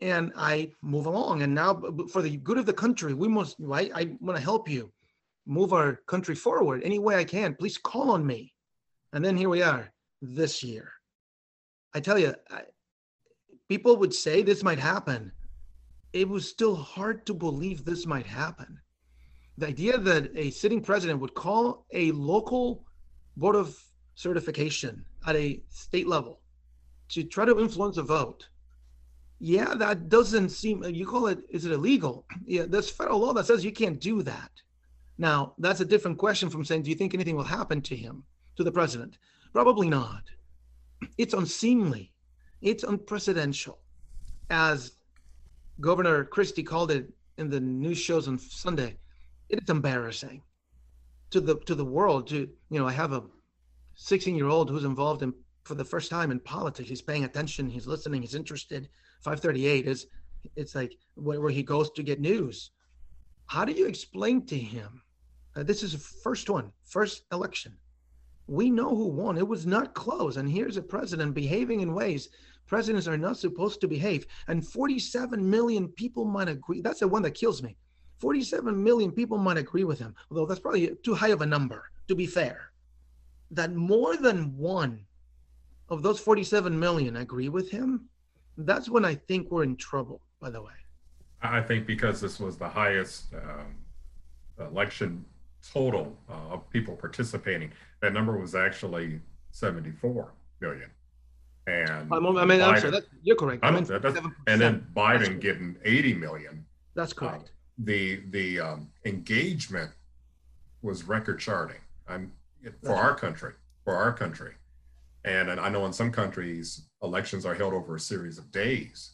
and I move along. And now, for the good of the country, we must? I want to help you move our country forward any way I can. Please call on me. And then here we are this year. I tell you, I, people would say this might happen. It was still hard to believe this might happen. The idea that a sitting president would call a local board of certification at a state level to try to influence a vote yeah, that doesn't seem, you call it, is it illegal? Yeah, there's federal law that says you can't do that. Now, that's a different question from saying, do you think anything will happen to him, to the president? Probably not. It's unseemly. It's unprecedented. As Governor Christie called it in the news shows on Sunday, it is embarrassing to the to the world. To you know, I have a 16 year old who's involved in for the first time in politics. He's paying attention. He's listening. He's interested. 538 is it's like where, he goes to get news. How do you explain to him? Uh, this is the first one, first election. We know who won. It was not close. And here's a president behaving in ways presidents are not supposed to behave. And 47 million people might agree. That's the one that kills me. 47 million people might agree with him, although that's probably too high of a number, to be fair. That more than one of those 47 million agree with him that's when I think we're in trouble, by the way. I think because this was the highest um, election total uh, of people participating, that number was actually 74 million. And I'm, I mean, Biden, I'm sorry, that, you're correct. I mean, and then Biden getting 80 million. That's uh, correct. Uh, the the um, engagement was record charting. I'm for our country. For our country. And, and I know in some countries, elections are held over a series of days.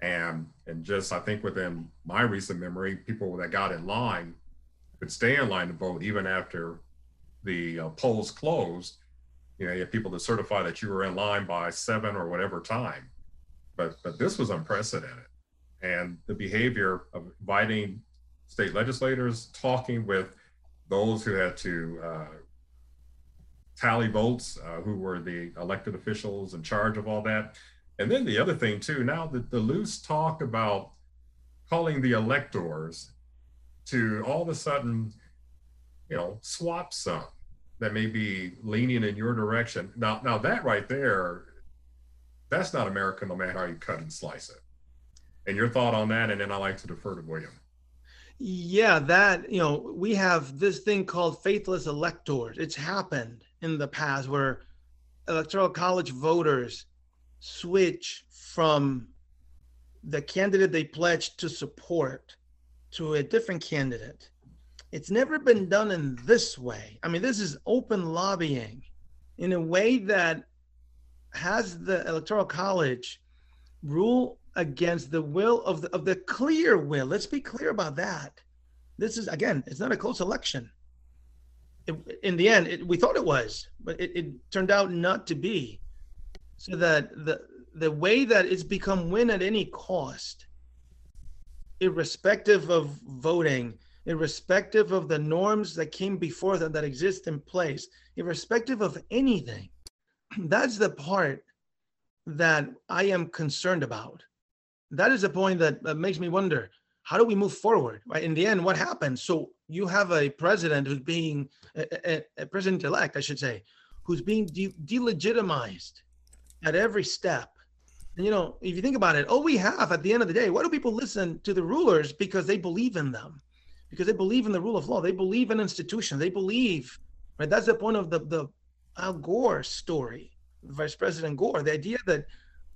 And, and just, I think within my recent memory, people that got in line could stay in line to vote even after the uh, polls closed. You know, you had people to certify that you were in line by seven or whatever time. But, but this was unprecedented. And the behavior of inviting state legislators, talking with those who had to uh, tally votes, uh, who were the elected officials in charge of all that. And then the other thing too, now that the loose talk about calling the electors to all of a sudden, you know, swap some that may be leaning in your direction. Now, now that right there, that's not American no matter how you cut and slice it. And your thought on that, and then I like to defer to William. Yeah, that, you know, we have this thing called faithless electors. It's happened in the past where electoral college voters switch from the candidate they pledged to support to a different candidate. It's never been done in this way. I mean, this is open lobbying in a way that has the electoral college rule against the will of the of the clear will. Let's be clear about that. This is again, it's not a close election it, in the end, it, we thought it was, but it, it turned out not to be. So that the the way that it's become win at any cost, irrespective of voting, irrespective of the norms that came before that that exist in place, irrespective of anything, that's the part that I am concerned about. That is the point that, that makes me wonder how do we move forward right in the end what happens so you have a president who's being a, a, president elect i should say who's being de- delegitimized at every step. And you know if you think about it all we have at the end of the day why do people listen to the rulers? Because they believe in them. Because they believe in the rule of law. They believe in institutions. They believe right? That's the point of the the al gore story vice president gore. The idea that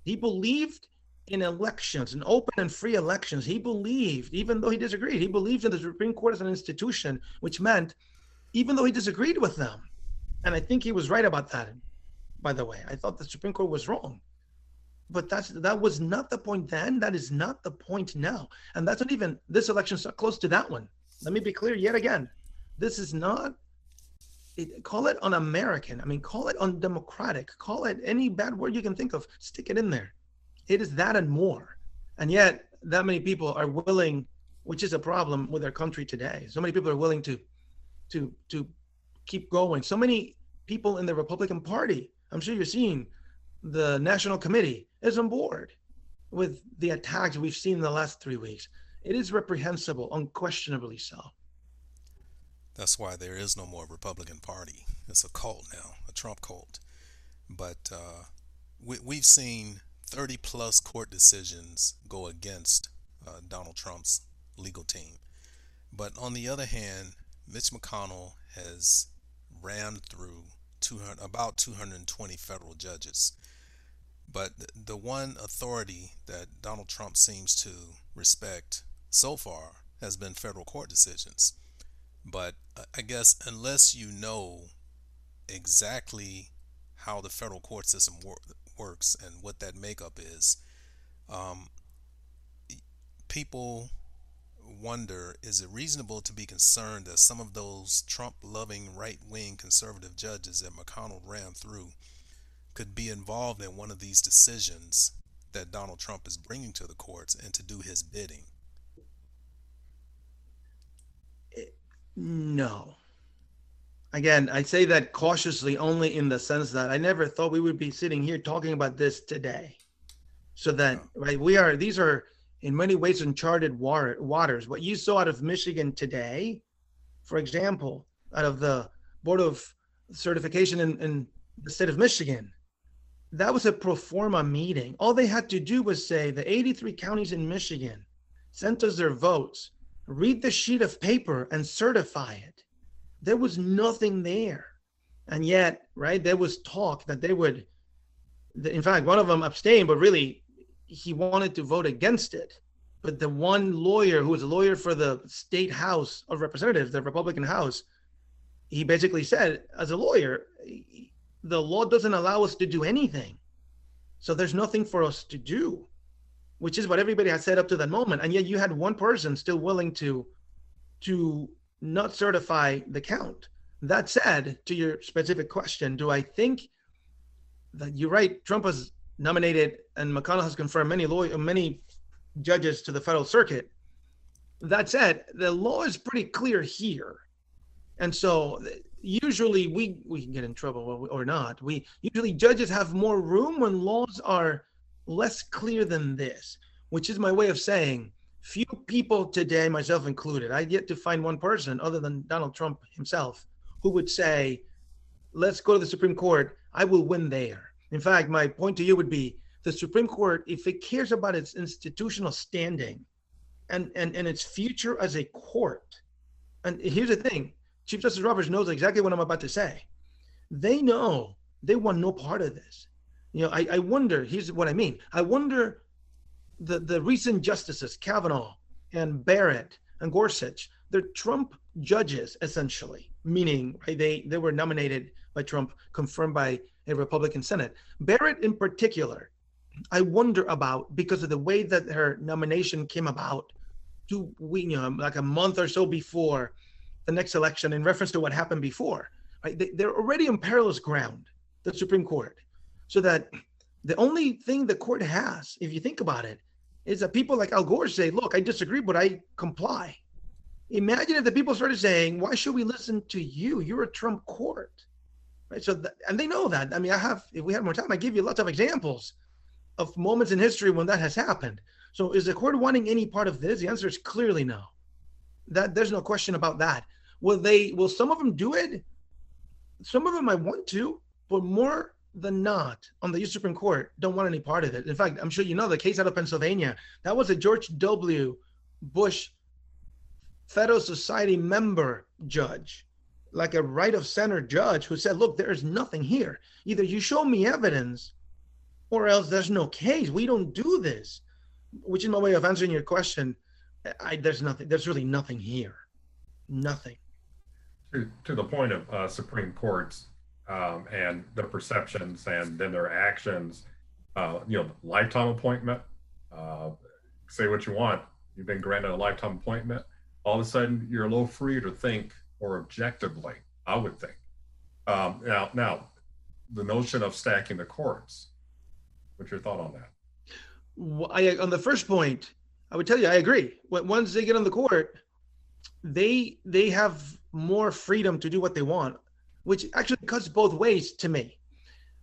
he believed in elections, in open and free elections, he believed, even though he disagreed, he believed in the Supreme Court as an institution, which meant, even though he disagreed with them, and I think he was right about that. By the way, I thought the Supreme Court was wrong, but that's that was not the point then. That is not the point now, and that's not even this election's not close to that one. Let me be clear yet again. This is not. It, call it un-American. I mean, call it undemocratic. Call it any bad word you can think of. Stick it in there it is that and more. And yet, that many people are willing, which is a problem with our country today. So many people are willing to, to, to keep going. So many people in the Republican Party. I'm sure you're seeing the national committee is on board with the attacks we've seen in the last three weeks. It is reprehensible, unquestionably so. That's why there is no more Republican Party. It's a cult now, a Trump cult. But uh, we, we've seen 30 plus court decisions go against uh, Donald Trump's legal team. But on the other hand, Mitch McConnell has ran through 200, about 220 federal judges. But the one authority that Donald Trump seems to respect so far has been federal court decisions. But uh, I guess unless you know exactly how the federal court system wor- works and what that makeup is, um, people wonder is it reasonable to be concerned that some of those Trump loving right wing conservative judges that McConnell ran through could be involved in one of these decisions that Donald Trump is bringing to the courts and to do his bidding? No. Again, I say that cautiously only in the sense that I never thought we would be sitting here talking about this today. So that, right, we are, these are in many ways uncharted water, waters. What you saw out of Michigan today, for example, out of the Board of Certification in, in the state of Michigan, that was a pro forma meeting. All they had to do was say the 83 counties in Michigan sent us their votes, read the sheet of paper and certify it. There was nothing there. And yet, right, there was talk that they would, in fact, one of them abstained, but really he wanted to vote against it. But the one lawyer who was a lawyer for the state House of Representatives, the Republican House, he basically said, as a lawyer, the law doesn't allow us to do anything. So there's nothing for us to do, which is what everybody had said up to that moment. And yet you had one person still willing to to not certify the count. That said, to your specific question, do I think that you're right? Trump has nominated and McConnell has confirmed many lawyer, many judges to the federal circuit. That said, the law is pretty clear here. And so usually we we can get in trouble or not. We usually judges have more room when laws are less clear than this, which is my way of saying few people today, myself included, I yet to find one person other than Donald Trump himself who would say, let's go to the Supreme Court. I will win there. In fact, my point to you would be the Supreme Court, if it cares about its institutional standing and, and, and its future as a court, and here's the thing Chief Justice Roberts knows exactly what I'm about to say. They know they want no part of this. You know, I, I wonder, here's what I mean. I wonder the, the recent justices, Kavanaugh and Barrett and Gorsuch, they're Trump judges essentially, meaning right, they, they were nominated by Trump, confirmed by a Republican Senate. Barrett in particular, I wonder about because of the way that her nomination came about two we you know like a month or so before the next election in reference to what happened before right they, they're already on perilous ground the supreme court so that the only thing the court has if you think about it is that people like Al Gore say, look, I disagree, but I comply. Imagine if the people started saying, why should we listen to you? You're a Trump court. Right. So, and they know that. I mean, I have, if we had more time, I give you lots of examples of moments in history when that has happened. So, is the court wanting any part of this? The answer is clearly no. That there's no question about that. Will they, will some of them do it? Some of them might want to, but more than not on the U.S. Supreme Court don't want any part of it. In fact, I'm sure you know the case out of Pennsylvania. That was a George W. Bush Federal Society member judge, like a right of center judge, who said, "Look, there is nothing here. Either you show me evidence, or else there's no case. We don't do this." Which is my way of answering your question. I, there's nothing. There's really nothing here. Nothing. To, to the point of uh, Supreme Courts, um, and the perceptions and then their actions. Uh, you know, lifetime appointment. Uh, say what you want. You've been granted a lifetime appointment. All of a sudden, you're a little free to think or objectively. I would think. Um, now, now, the notion of stacking the courts. What's your thought on that? Well, I, on the first point, I would tell you I agree. Once they get on the court, they they have more freedom to do what they want which actually cuts both ways to me.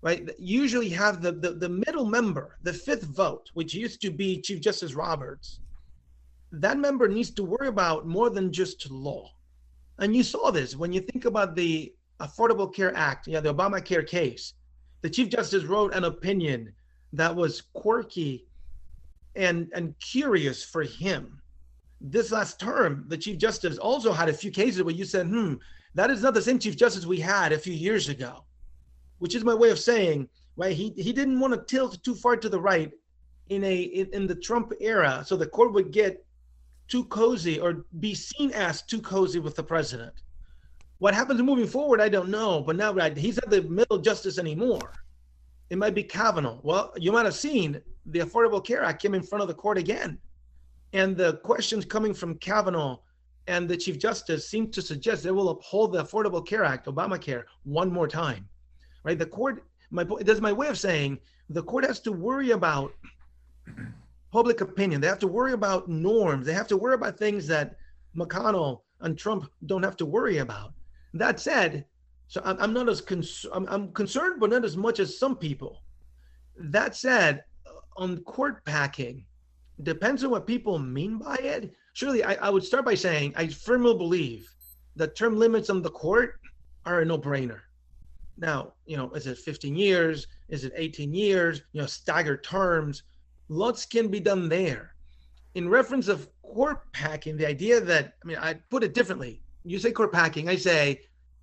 right? Usually have the, the, the middle member, the fifth vote, which used to be Chief Justice Roberts. That member needs to worry about more than just law. And you saw this when you think about the Affordable Care Act, yeah, the Obamacare case. The Chief Justice wrote an opinion that was quirky and, and curious for him. This last term, the Chief Justice also had a few cases where you said, hmm, that is not the same Chief Justice we had a few years ago, which is my way of saying, right? He, he didn't want to tilt too far to the right in a in, in the Trump era, so the court would get too cozy or be seen as too cozy with the president. What happens moving forward, I don't know. But now right, he's not the middle justice anymore. It might be Kavanaugh. Well, you might have seen the Affordable Care Act came in front of the court again. And the questions coming from Kavanaugh and the Chief Justice seem to suggest they will uphold the Affordable Care Act, Obamacare, one more time. Right? The court, my that's my way of saying the court has to worry about public opinion. They have to worry about norms. They have to worry about things that McConnell and Trump don't have to worry about. That said, so I'm, I'm not as cons- I'm, I'm concerned, but not as much as some people. That said, on court packing, depends on what people mean by it. Surely, I, I would start by saying I firmly believe the term limits on the court are a no-brainer. Now, you know, is it 15 years? Is it 18 years? You know, staggered terms. Lots can be done there. In reference of court packing, the idea that I mean, I put it differently you say court packing, I say,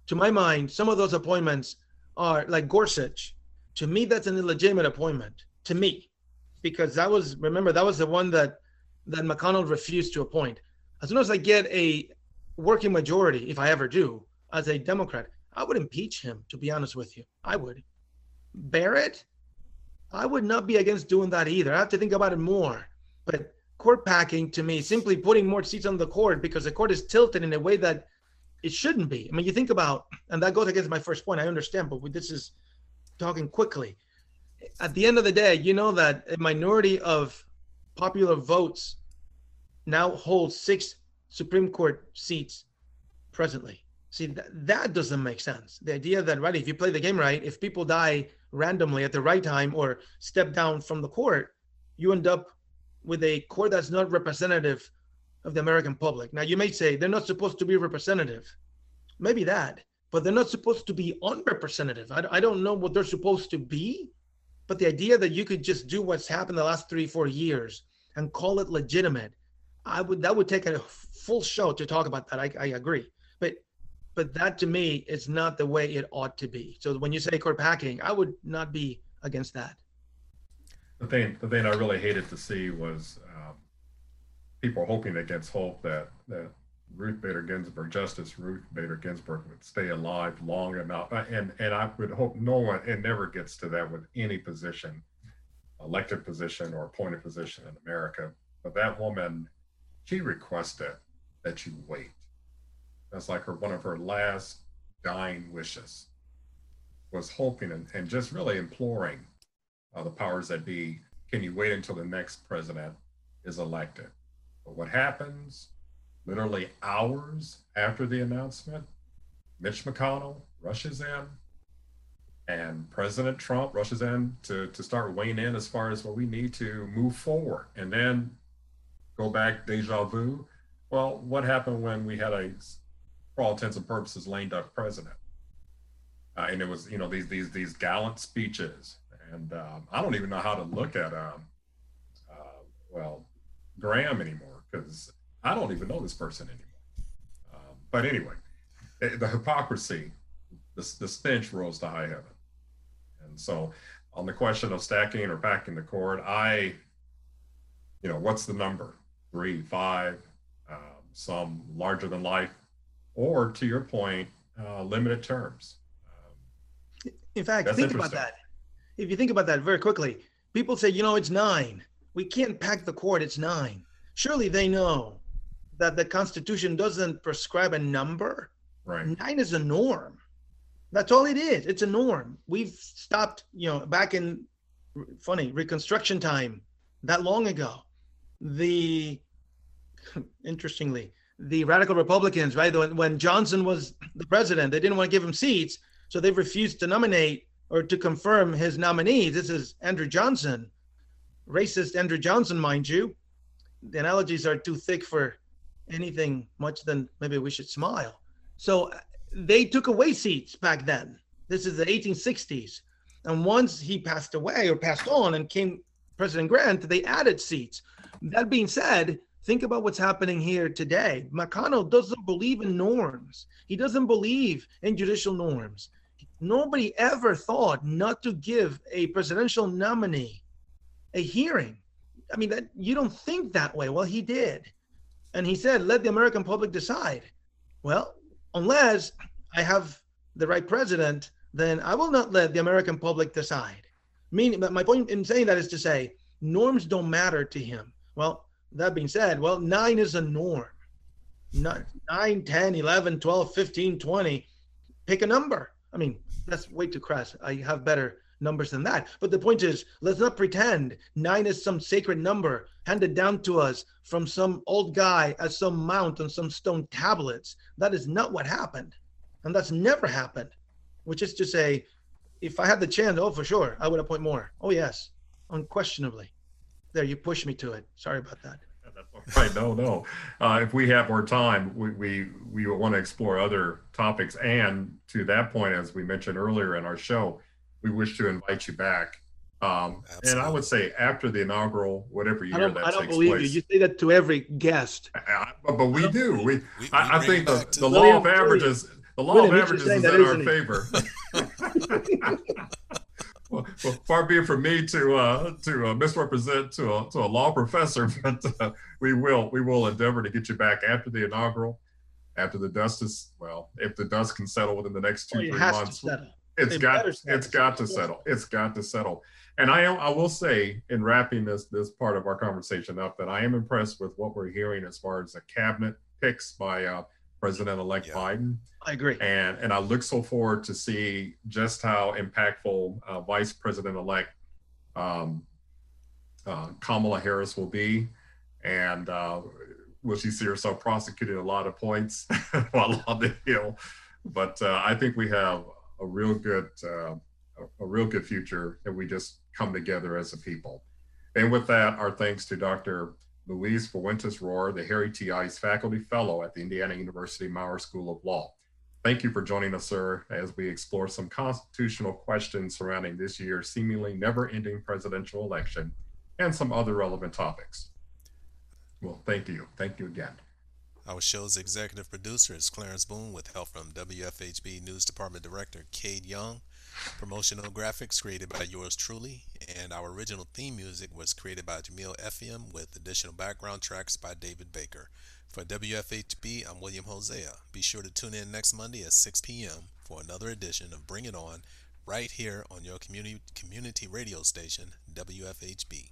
to my mind, some of those appointments are like Gorsuch. To me, that's an illegitimate appointment. To me, because that was remember that was the one that that McConnell refused to appoint. As soon as I get a working majority, if I ever do, as a Democrat, I would impeach him. To be honest with you, I would. Barrett, I would not be against doing that either. I have to think about it more. But court packing to me, simply putting more seats on the court because the court is tilted in a way that it shouldn't be. I mean, you think about, and that goes against my first point. I understand, but this is talking quickly. At the end of the day, you know that a minority of popular votes now holds six Supreme Court seats presently. See, that, that doesn't make sense. The idea that, right, if you play the game right, if people die randomly at the right time or step down from the court, you end up with a court that's not representative of the American public. Now, you may say they're not supposed to be representative. Maybe that, but they're not supposed to be unrepresentative. I, I don't know what they're supposed to be, but the idea that you could just do what's happened the last three, four years and call it legitimate, I would that would take a full show to talk about that. I, I agree, but but that to me is not the way it ought to be. So when you say court packing, I would not be against that. The thing, the thing I really hated to see was um, people hoping against hope that that Ruth Bader Ginsburg, Justice Ruth Bader Ginsburg, would stay alive long enough. And and I would hope no one it never gets to that with any position, elected position or appointed position in America. But that woman, she requested that you wait. That's like her one of her last dying wishes was hoping and, and just really imploring uh, the powers that be, can you wait until the next president is elected? But what happens literally hours after the announcement? Mitch McConnell rushes in and President Trump rushes in to, to start weighing in as far as what we need to move forward. And then go back deja vu. Well, what happened when we had a, for all intents and purposes, lame duck president? Uh, and it was, you know, these these these gallant speeches, and um, I don't even know how to look at, um, uh, well, Graham anymore because I don't even know this person anymore. Um, but anyway, the hypocrisy, the, the stench rose to high heaven. And so, on the question of stacking or packing the court, I, you know, what's the number? Three, five, um, some larger than life, or to your point, uh, limited terms. Um, In fact, think about that. If you think about that very quickly, people say, you know, it's nine we can't pack the court, it's nine. Surely they know that the Constitution doesn't prescribe a number. Right. Nine is a norm. That's all it is. It's a norm. We've stopped, you know, back in funny Reconstruction time, that long ago. The interestingly, the radical Republicans, right? When Johnson was the president, they didn't want to give him seats, so they refused to nominate or to confirm his nominee. This is Andrew Johnson, racist Andrew Johnson, mind you. The analogies are too thick for anything much than maybe we should smile. So uh, they took away seats back then. This is the 1860s. And once he passed away or passed on and came President Grant, they added seats. That being said, think about what's happening here today. McConnell doesn't believe in norms. He doesn't believe in judicial norms. Nobody ever thought not to give a presidential nominee a hearing. I mean, that you don't think that way. Well, he did. And he said, let the American public decide. Well, unless I have the right president, then I will not let the American public decide. Meaning, my point in saying that is to say, norms don't matter to him. Well, that being said, well, nine is a norm. Nine, 10, 11, 12, 15, 20. Pick a number. I mean, that's way too crass. I have better numbers than that. But the point is, let's not pretend nine is some sacred number handed down to us from some old guy at some mount on some stone tablets. That is not what happened. And that's never happened, which is to say, if I had the chance, oh, for sure, I would appoint more. Oh, yes, unquestionably. There, you pushed me to it. Sorry about that. Right, no, no. Uh, if we have more time, we, we, we want to explore other topics. And to that point, as we mentioned earlier in our show, we wish to invite you back. Um, and I would say after the inaugural, whatever year that takes place. I don't believe place, you. You say that to every guest. but, but we do. We, we, I, I think the, the law of averages, the law of averages is in our favor. well, well, far be it from me to uh, to uh, misrepresent to a to a law professor, but uh, we will we will endeavor to get you back after the inaugural, after the dust is well, if the dust can settle within the next two well, three months. It's got it's got to settle. It's got to settle. And I am I will say in wrapping this this part of our conversation up that I am impressed with what we're hearing as far as the cabinet picks by uh, President-elect yeah. Biden. I agree. And and I look so forward to see just how impactful uh, Vice President-elect um, uh, Kamala Harris will be, and uh, will she see herself prosecuted a lot of points while on the hill? But uh, I think we have a real good uh, a, real good future if we just come together as a people. And with that, our thanks to Dr. Luis Fuentes Rohwer, the Harry T. Ice Faculty Fellow at the Indiana University Maurer School of Law. Thank you for joining us, sir, as we explore some constitutional questions surrounding this year's seemingly never ending presidential election and some other relevant topics. Well, thank you. Thank you again. Our show's executive producer is Clarence Boone with help from WFHB News Department Director Cade Young. Promotional graphics created by yours truly, and our original theme music was created by Jamil Effiam with additional background tracks by David Baker. For WFHB, I'm William Hosea. Be sure to tune in next Monday at 6 p.m. for another edition of Bring It On right here on your community community radio station, WFHB.